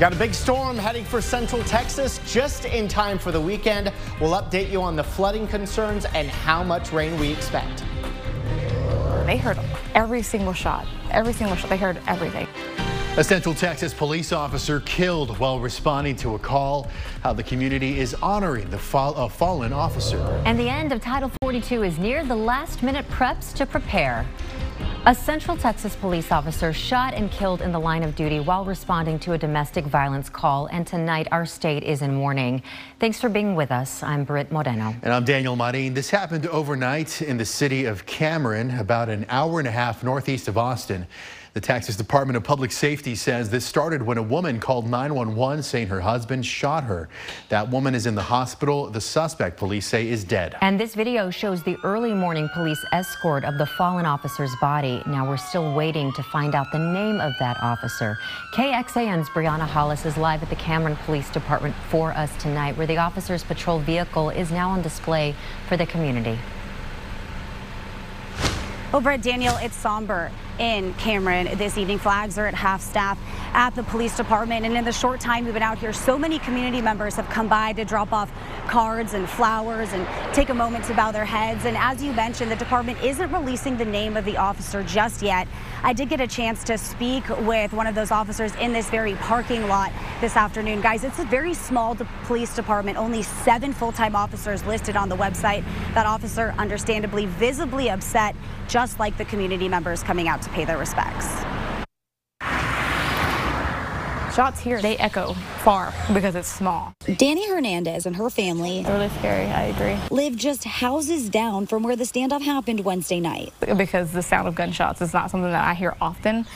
Got a big storm heading for central Texas just in time for the weekend. We'll update you on the flooding concerns and how much rain we expect. They heard every single shot, every single shot. They heard everything. A Central Texas police officer killed while responding to a call. How the community is honoring the fall, uh, fallen officer. And the end of Title 42 is near the last minute preps to prepare. A Central Texas police officer shot and killed in the line of duty while responding to a domestic violence call. And tonight, our state is in mourning. Thanks for being with us. I'm Britt Moreno. And I'm Daniel Marin. This happened overnight in the city of Cameron, about an hour and a half northeast of Austin. The Texas Department of Public Safety says this started when a woman called 911 saying her husband shot her. That woman is in the hospital. The suspect, police say, is dead. And this video shows the early morning police escort of the fallen officer's body. Now we're still waiting to find out the name of that officer. KXAN's Brianna Hollis is live at the Cameron Police Department for us tonight, where the officer's patrol vehicle is now on display for the community. Over at Daniel, it's somber in Cameron this evening. Flags are at half staff at the police department. And in the short time we've been out here, so many community members have come by to drop off cards and flowers and take a moment to bow their heads. And as you mentioned, the department isn't releasing the name of the officer just yet. I did get a chance to speak with one of those officers in this very parking lot this afternoon. Guys, it's a very small police department, only seven full-time officers listed on the website. That officer understandably visibly upset, just like the community members coming out to pay their respects. Shots here, they echo far because it's small. Danny Hernandez and her family, really scary, I agree, live just houses down from where the standoff happened Wednesday night. Because the sound of gunshots is not something that I hear often.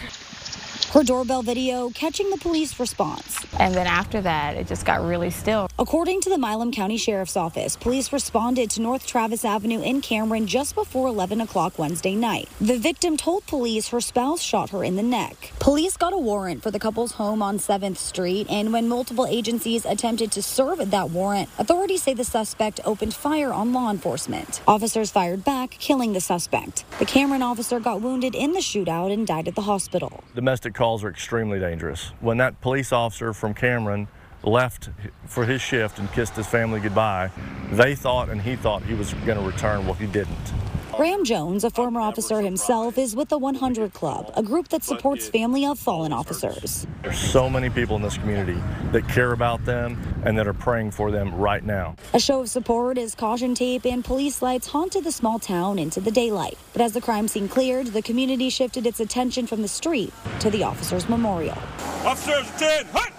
Her doorbell video catching the police response. And then after that, it just got really still. According to the Milam County Sheriff's Office, police responded to North Travis Avenue in Cameron just before 11 o'clock Wednesday night. The victim told police her spouse shot her in the neck. Police got a warrant for the couple's home on 7th Street, and when multiple agencies attempted to serve that warrant, authorities say the suspect opened fire on law enforcement. Officers fired back, killing the suspect. The Cameron officer got wounded in the shootout and died at the hospital. Domestic calls are extremely dangerous. When that police officer from Cameron left for his shift and kissed his family goodbye, they thought and he thought he was going to return. Well, he didn't. Graham Jones, a former officer himself, is with the 100 Club, a group that supports family of fallen officers. There's so many people in this community that care about them and that are praying for them right now. A show of support as caution tape and police lights haunted the small town into the daylight. But as the crime scene cleared, the community shifted its attention from the street to the officer's memorial. Officers, 10, hunt!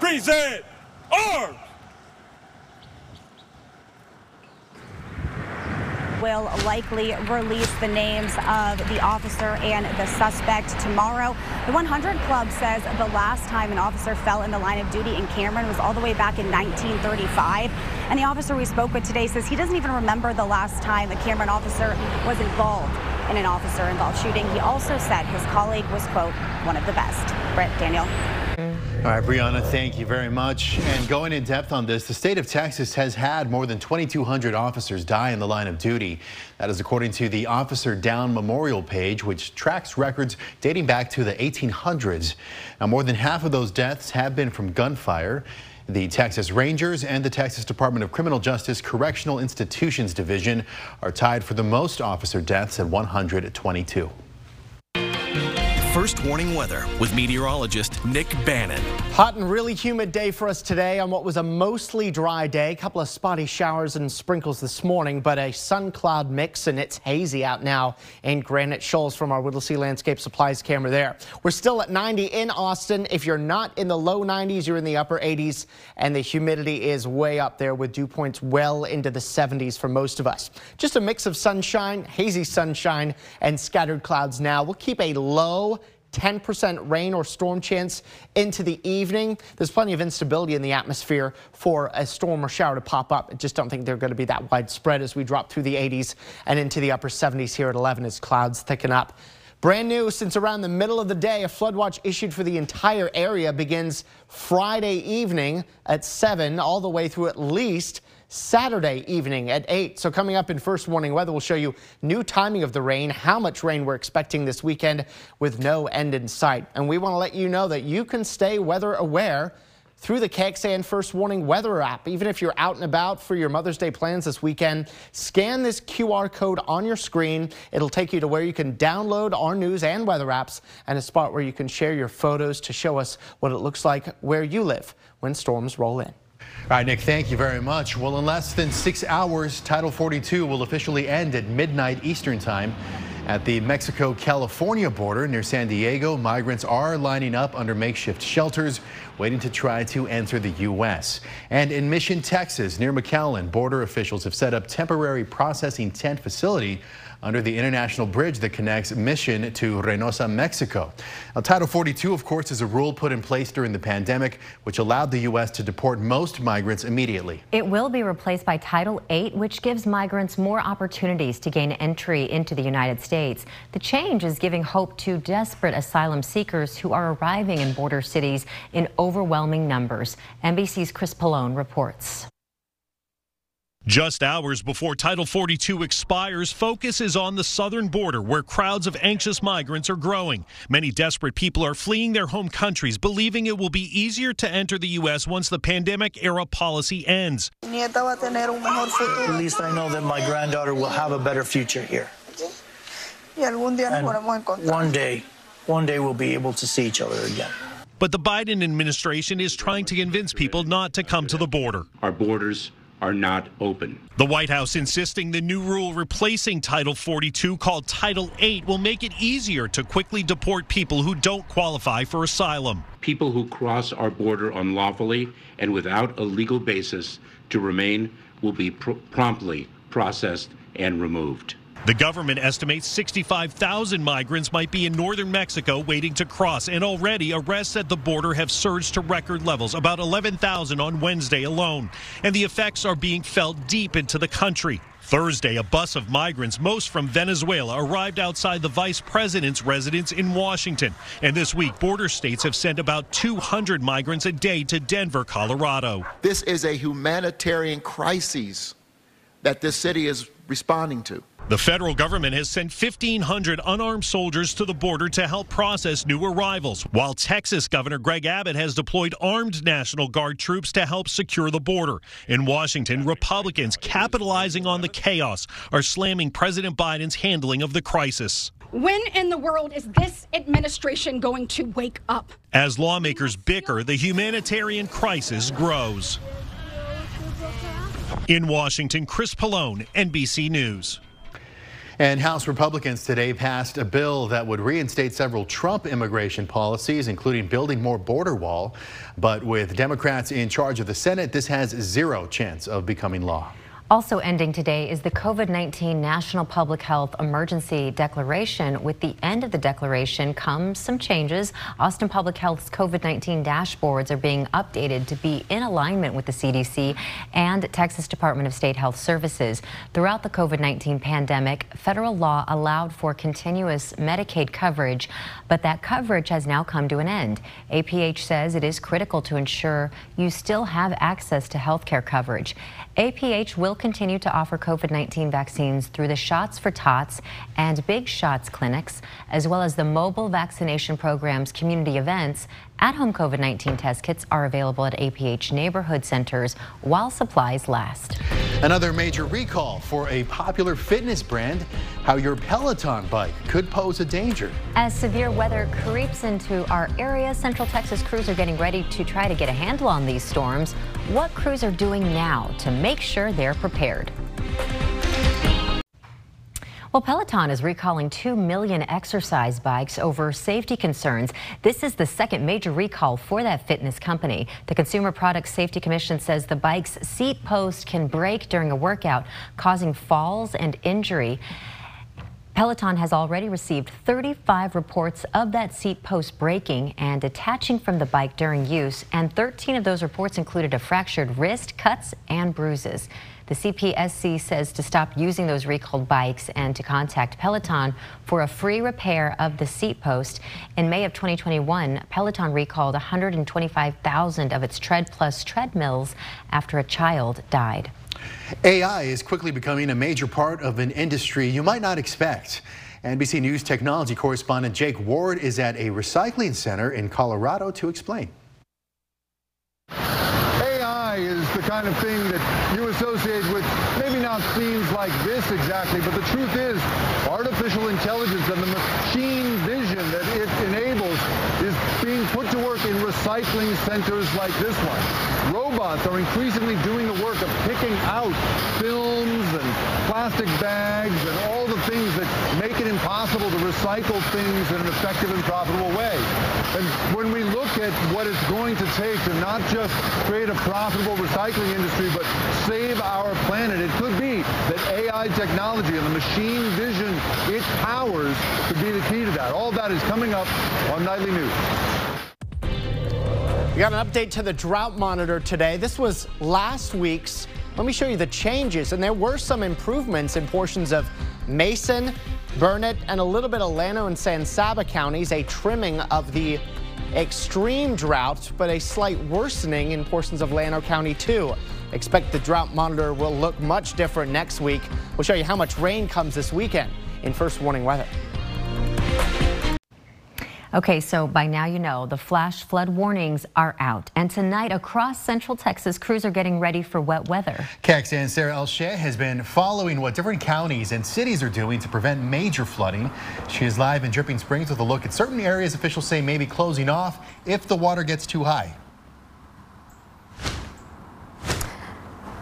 Present arms! Will likely release the names of the officer and the suspect tomorrow. The 100 Club says the last time an officer fell in the line of duty in Cameron was all the way back in 1935. And the officer we spoke with today says he doesn't even remember the last time a Cameron officer was involved in an officer involved shooting. He also said his colleague was, quote, one of the best. Britt, Daniel. All right, Brianna, thank you very much. And going in depth on this, the state of Texas has had more than 2,200 officers die in the line of duty. That is according to the Officer Down Memorial page, which tracks records dating back to the 1800s. Now, more than half of those deaths have been from gunfire. The Texas Rangers and the Texas Department of Criminal Justice Correctional Institutions Division are tied for the most officer deaths at 122. First warning weather with meteorologist Nick Bannin. Hot and really humid day for us today on what was a mostly dry day. A couple of spotty showers and sprinkles this morning, but a sun cloud mix and it's hazy out now in Granite Shoals from our Whittlesey Landscape Supplies camera there. We're still at 90 in Austin. If you're not in the low 90s, you're in the upper 80s and the humidity is way up there with dew points well into the 70s for most of us. Just a mix of sunshine, hazy sunshine and scattered clouds now. We'll keep a low 10% rain or storm chance into the evening. There's plenty of instability in the atmosphere for a storm or shower to pop up. I just don't think they're going to be that widespread as we drop through the 80s and into the upper 70s here at 11 as clouds thicken up. Brand new since around the middle of the day, a flood watch issued for the entire area begins Friday evening at 7 all the way through at least Saturday evening at 8. So coming up in first warning weather, we'll show you new timing of the rain, how much rain we're expecting this weekend with no end in sight. And we want to let you know that you can stay weather aware through the KXAN First Warning Weather app. Even if you're out and about for your Mother's Day plans this weekend, scan this QR code on your screen. It'll take you to where you can download our news and weather apps and a spot where you can share your photos to show us what it looks like where you live when storms roll in. All right, Nick, thank you very much. Well, in less than six hours, Title 42 will officially end at midnight Eastern Time. At the Mexico-California border near San Diego, migrants are lining up under makeshift shelters, waiting to try to enter the U.S. And in Mission, Texas, near McAllen, border officials have set up temporary processing tent facility under the international bridge that connects Mission to Reynosa, Mexico. Now, Title 42, of course, is a rule put in place during the pandemic, which allowed the U.S. to deport most migrants immediately. It will be replaced by Title 8, which gives migrants more opportunities to gain entry into the United States. The change is giving hope to desperate asylum seekers who are arriving in border cities in overwhelming numbers. NBC's Chris Pollone reports. Just hours before Title 42 expires, focus is on the southern border where crowds of anxious migrants are growing. Many desperate people are fleeing their home countries, believing it will be easier to enter the U.S. once the pandemic era policy ends. At least I know that my granddaughter will have a better future here. And one day, one day we'll be able to see each other again. But the Biden administration is trying to convince people not to come to the border. Our borders are not open. The White House insisting the new rule replacing Title 42 called Title 8 will make it easier to quickly deport people who don't qualify for asylum. People who cross our border unlawfully and without a legal basis to remain will be pr promptly processed and removed. The government estimates 65,000 migrants might be in northern Mexico waiting to cross, and already arrests at the border have surged to record levels, about 11,000 on Wednesday alone. And the effects are being felt deep into the country. Thursday, a bus of migrants, most from Venezuela, arrived outside the vice president's residence in Washington. And this week, border states have sent about 200 migrants a day to Denver, Colorado. This is a humanitarian crisis that this city is responding to. The federal government has sent 1,500 unarmed soldiers to the border to help process new arrivals, while Texas Governor Greg Abbott has deployed armed National Guard troops to help secure the border. In Washington, Republicans capitalizing on the chaos are slamming President Biden's handling of the crisis. When in the world is this administration going to wake up? As lawmakers bicker, the humanitarian crisis grows. In Washington, Chris Pollone, NBC News. And House Republicans today passed a bill that would reinstate several Trump immigration policies, including building more border wall. But with Democrats in charge of the Senate, this has zero chance of becoming law. Also ending today is the COVID-19 National Public Health Emergency Declaration. With the end of the declaration comes some changes. Austin Public Health's COVID-19 dashboards are being updated to be in alignment with the CDC and Texas Department of State Health Services. Throughout the COVID-19 pandemic, federal law allowed for continuous Medicaid coverage, but that coverage has now come to an end. APH says it is critical to ensure you still have access to health care coverage. APH will continue to offer COVID-19 vaccines through the Shots for Tots and Big Shots clinics, as well as the mobile vaccination program's community events. At-home COVID-19 test kits are available at APH neighborhood centers while supplies last. Another major recall for a popular fitness brand, how your Peloton bike could pose a danger. As severe weather creeps into our area, Central Texas crews are getting ready to try to get a handle on these storms. What crews are doing now to make sure they're prepared? Well, Peloton is recalling 2 million exercise bikes over safety concerns. This is the second major recall for that fitness company. The Consumer Product Safety Commission says the bike's seat post can break during a workout, causing falls and injury. Peloton has already received 35 reports of that seat post breaking and detaching from the bike during use, and 13 of those reports included a fractured wrist, cuts, and bruises. The CPSC says to stop using those recalled bikes and to contact Peloton for a free repair of the seat post. In May of 2021, Peloton recalled 125,000 of its Tread Plus treadmills after a child died. AI is quickly becoming a major part of an industry you might not expect. NBC News technology correspondent Jake Ward is at a recycling center in Colorado to explain. AI is the kind of thing that you associate with maybe not scenes like this exactly, but the truth is artificial intelligence and the machine vision that it enables is being put to work in recycling centers like this one. Robots are increasingly doing the work of picking out films and plastic bags and all the things that make it impossible to recycle things in an effective and profitable way. And when we look at what it's going to take to not just create a profitable recycling industry, but save our planet, it could be that AI technology and the machine vision it powers could be the key to that. All that is coming up on Nightly News. We got an update to the drought monitor today. This was last week's. Let me show you the changes, and there were some improvements in portions of Mason, Burnet, and a little bit of Llano and San Saba counties, a trimming of the extreme drought, but a slight worsening in portions of Llano County too. Expect the drought monitor will look much different next week. We'll show you how much rain comes this weekend in first warning weather. Okay, so by now you know the flash flood warnings are out. And tonight across central Texas, crews are getting ready for wet weather. KXAN's Sarah Al-Shaikh has been following what different counties and cities are doing to prevent major flooding. She is live in Dripping Springs with a look at certain areas officials say may be closing off if the water gets too high.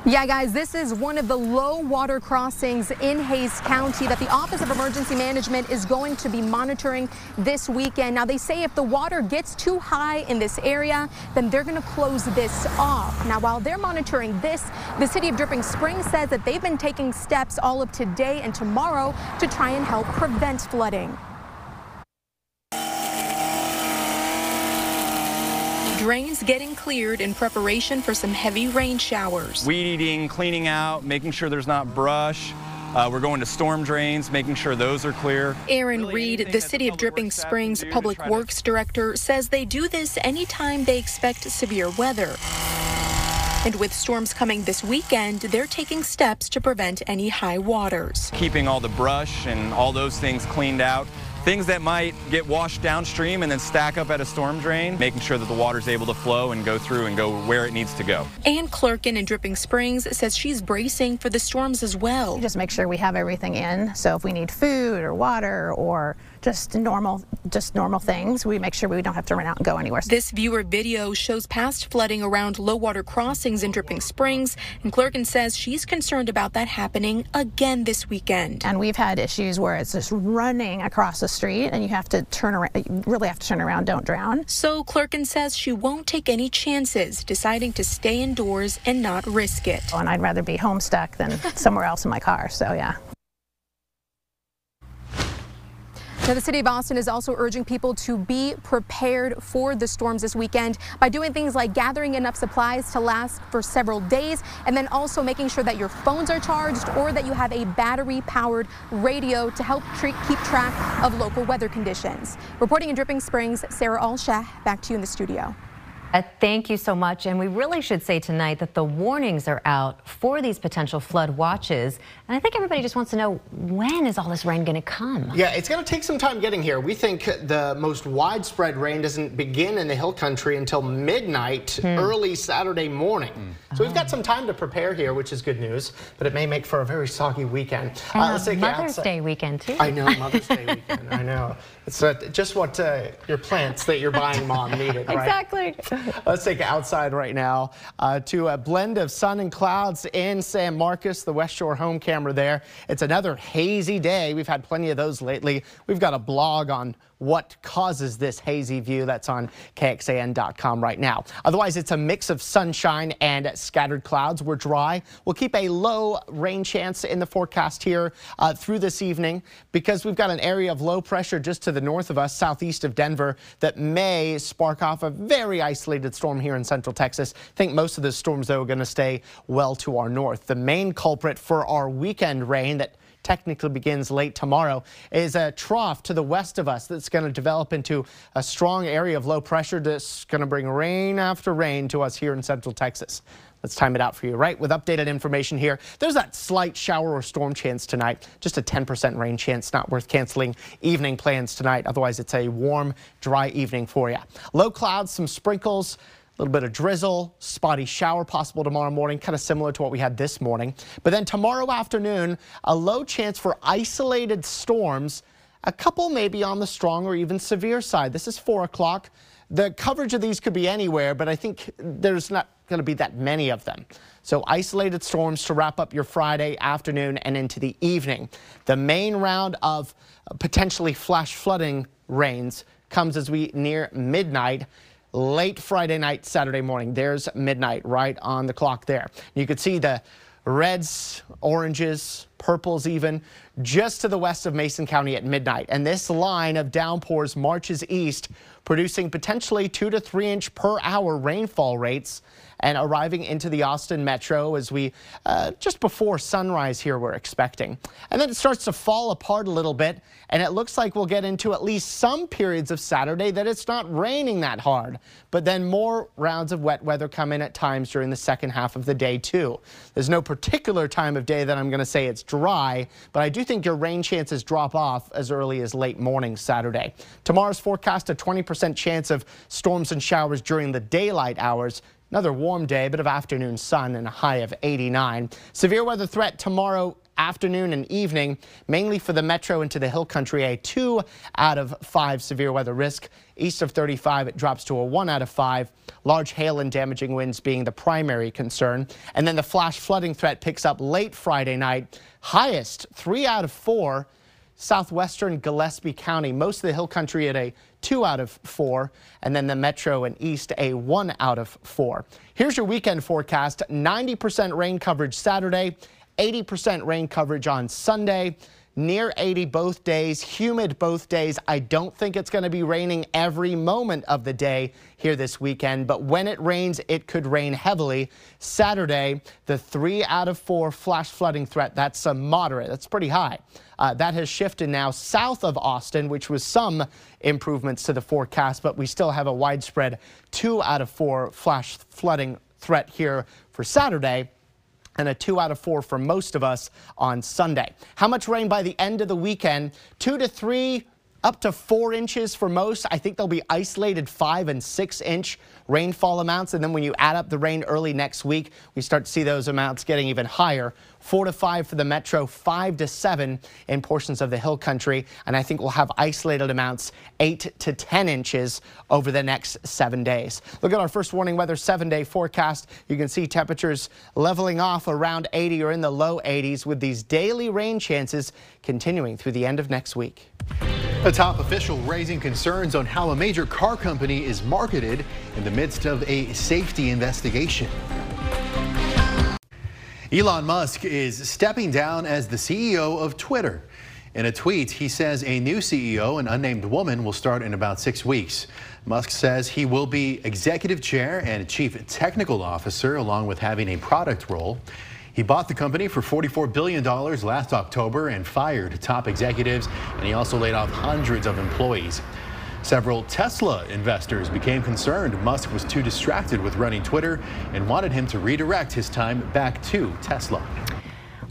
Yeah, guys, this is one of the low water crossings in Hays County that the Office of Emergency Management is going to be monitoring this weekend. Now, they say if the water gets too high in this area, then they're going to close this off. Now, while they're monitoring this, the city of Dripping Springs says that they've been taking steps all of today and tomorrow to try and help prevent flooding. Drains getting cleared in preparation for some heavy rain showers. Weed eating, cleaning out, making sure there's not brush. Uh, we're going to storm drains, making sure those are clear. Aaron really Reed, the City of Dripping Springs Public Works Director, says they do this anytime they expect severe weather. And with storms coming this weekend, they're taking steps to prevent any high waters. Keeping all the brush and all those things cleaned out things that might get washed downstream and then stack up at a storm drain, making sure that the water is able to flow and go through and go where it needs to go. Ann Clerkin in Dripping Springs says she's bracing for the storms as well. Just make sure we have everything in. So if we need food or water or just normal just normal things. We make sure we don't have to run out and go anywhere. This viewer video shows past flooding around low water crossings in Dripping Springs, and Clerkin says she's concerned about that happening again this weekend. And we've had issues where it's just running across the street and you have to turn around, you really have to turn around, don't drown. So Clerkin says she won't take any chances, deciding to stay indoors and not risk it. Oh, and I'd rather be home stuck than somewhere else in my car, so yeah. Now, the city of Austin is also urging people to be prepared for the storms this weekend by doing things like gathering enough supplies to last for several days and then also making sure that your phones are charged or that you have a battery powered radio to help keep track of local weather conditions. Reporting in Dripping Springs, Sarah Al-Shaikh, back to you in the studio. Uh, thank you so much. And we really should say tonight that the warnings are out for these potential flood watches. And I think everybody just wants to know when is all this rain going to come? Yeah, it's going to take some time getting here. We think the most widespread rain doesn't begin in the hill country until midnight, hmm. early Saturday morning. Hmm. So we've got some time to prepare here, which is good news, but it may make for a very soggy weekend. Uh, let's take Mother's Day weekend, too. I know, Mother's Day weekend. I know. It's uh, just what uh, your plants that you're buying, Mom, needed, right? Exactly. Let's take it outside right now uh, to a blend of sun and clouds in San Marcos, the West Shore home camera there. It's another hazy day. We've had plenty of those lately. We've got a blog on what causes this hazy view. That's on KXAN.com right now. Otherwise, it's a mix of sunshine and scattered clouds. We're dry. We'll keep a low rain chance in the forecast here uh, through this evening because we've got an area of low pressure just to the north of us, southeast of Denver, that may spark off a very isolated storm here in central Texas. I think most of the storms, though, are going to stay well to our north. The main culprit for our weekend rain that technically begins late tomorrow, is a trough to the west of us that's going to develop into a strong area of low pressure that's going to bring rain after rain to us here in central Texas. Let's time it out for you, right? With updated information here, there's that slight shower or storm chance tonight. Just a 10% rain chance, not worth canceling evening plans tonight. Otherwise, it's a warm, dry evening for you. Low clouds, some sprinkles, little bit of drizzle, spotty shower possible tomorrow morning, kind of similar to what we had this morning. But then tomorrow afternoon, a low chance for isolated storms, a couple maybe on the strong or even severe side. This is 4 o'clock. The coverage of these could be anywhere, but I think there's not going to be that many of them. So isolated storms to wrap up your Friday afternoon and into the evening. The main round of potentially flash flooding rains comes as we near midnight late Friday night, Saturday morning. There's midnight right on the clock there. You could see the reds, oranges, purples even, just to the west of Mason County at midnight. And this line of downpours marches east, producing potentially two to three inch per hour rainfall rates and arriving into the Austin metro as we uh, just before sunrise here we're expecting. And then it starts to fall apart a little bit and it looks like we'll get into at least some periods of Saturday that it's not raining that hard. But then more rounds of wet weather come in at times during the second half of the day too. There's no particular time of day that I'm going to say it's dry, but I do think your rain chances drop off as early as late morning Saturday. Tomorrow's forecast a 20% chance of storms and showers during the daylight hours. Another warm day, a bit of afternoon sun and a high of 89. Severe weather threat tomorrow afternoon and evening, mainly for the metro into the hill country, a 2 out of 5 severe weather risk. East of 35, it drops to a 1 out of 5. Large hail and damaging winds being the primary concern. And then the flash flooding threat picks up late Friday night. Highest 3 out of 4 southwestern Gillespie County, most of the hill country at a 2 out of 4, and then the metro and east a 1 out of 4. Here's your weekend forecast 90% rain coverage Saturday, 80% rain coverage on Sunday near 80 both days, humid both days. I don't think it's going to be raining every moment of the day here this weekend, but when it rains, it could rain heavily. Saturday, the three out of four flash flooding threat, that's a moderate, that's pretty high. Uh, that has shifted now south of Austin, which was some improvements to the forecast, but we still have a widespread two out of four flash flooding threat here for Saturday and a two out of four for most of us on Sunday. How much rain by the end of the weekend? Two to three up to four inches for most. I think there'll be isolated five and six inch rainfall amounts. And then when you add up the rain early next week, we start to see those amounts getting even higher. Four to five for the metro, five to seven in portions of the hill country. And I think we'll have isolated amounts eight to 10 inches over the next seven days. Look at our first warning weather seven day forecast. You can see temperatures leveling off around 80 or in the low 80s with these daily rain chances continuing through the end of next week. A top official raising concerns on how a major car company is marketed in the midst of a safety investigation. Elon Musk is stepping down as the CEO of Twitter. In a tweet, he says a new CEO, an unnamed woman, will start in about six weeks. Musk says he will be executive chair and chief technical officer, along with having a product role. He bought the company for $44 billion last October and fired top executives, and he also laid off hundreds of employees. Several Tesla investors became concerned Musk was too distracted with running Twitter and wanted him to redirect his time back to Tesla.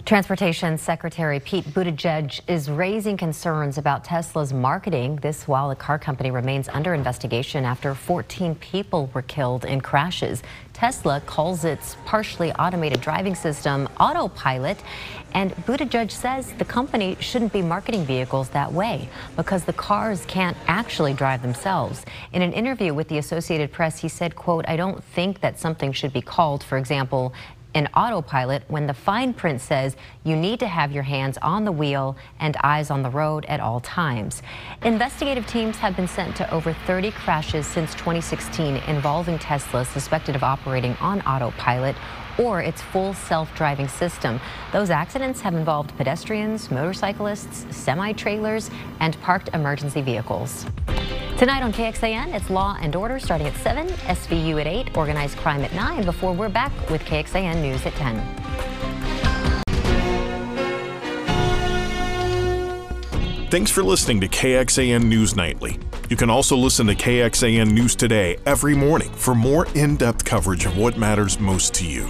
Transportation Secretary Pete Buttigieg is raising concerns about Tesla's marketing. This while the car company remains under investigation after 14 people were killed in crashes. Tesla calls its partially automated driving system autopilot. And Buttigieg says the company shouldn't be marketing vehicles that way because the cars can't actually drive themselves. In an interview with the Associated Press, he said, quote, I don't think that something should be called, for example, an autopilot when the fine print says you need to have your hands on the wheel and eyes on the road at all times. Investigative teams have been sent to over 30 crashes since 2016 involving Tesla suspected of operating on autopilot or its full self-driving system. Those accidents have involved pedestrians, motorcyclists, semi-trailers, and parked emergency vehicles. Tonight on KXAN, it's Law and Order starting at 7, SVU at 8, Organized Crime at 9, before we're back with KXAN News at 10. Thanks for listening to KXAN News Nightly. You can also listen to KXAN News Today every morning for more in depth coverage of what matters most to you.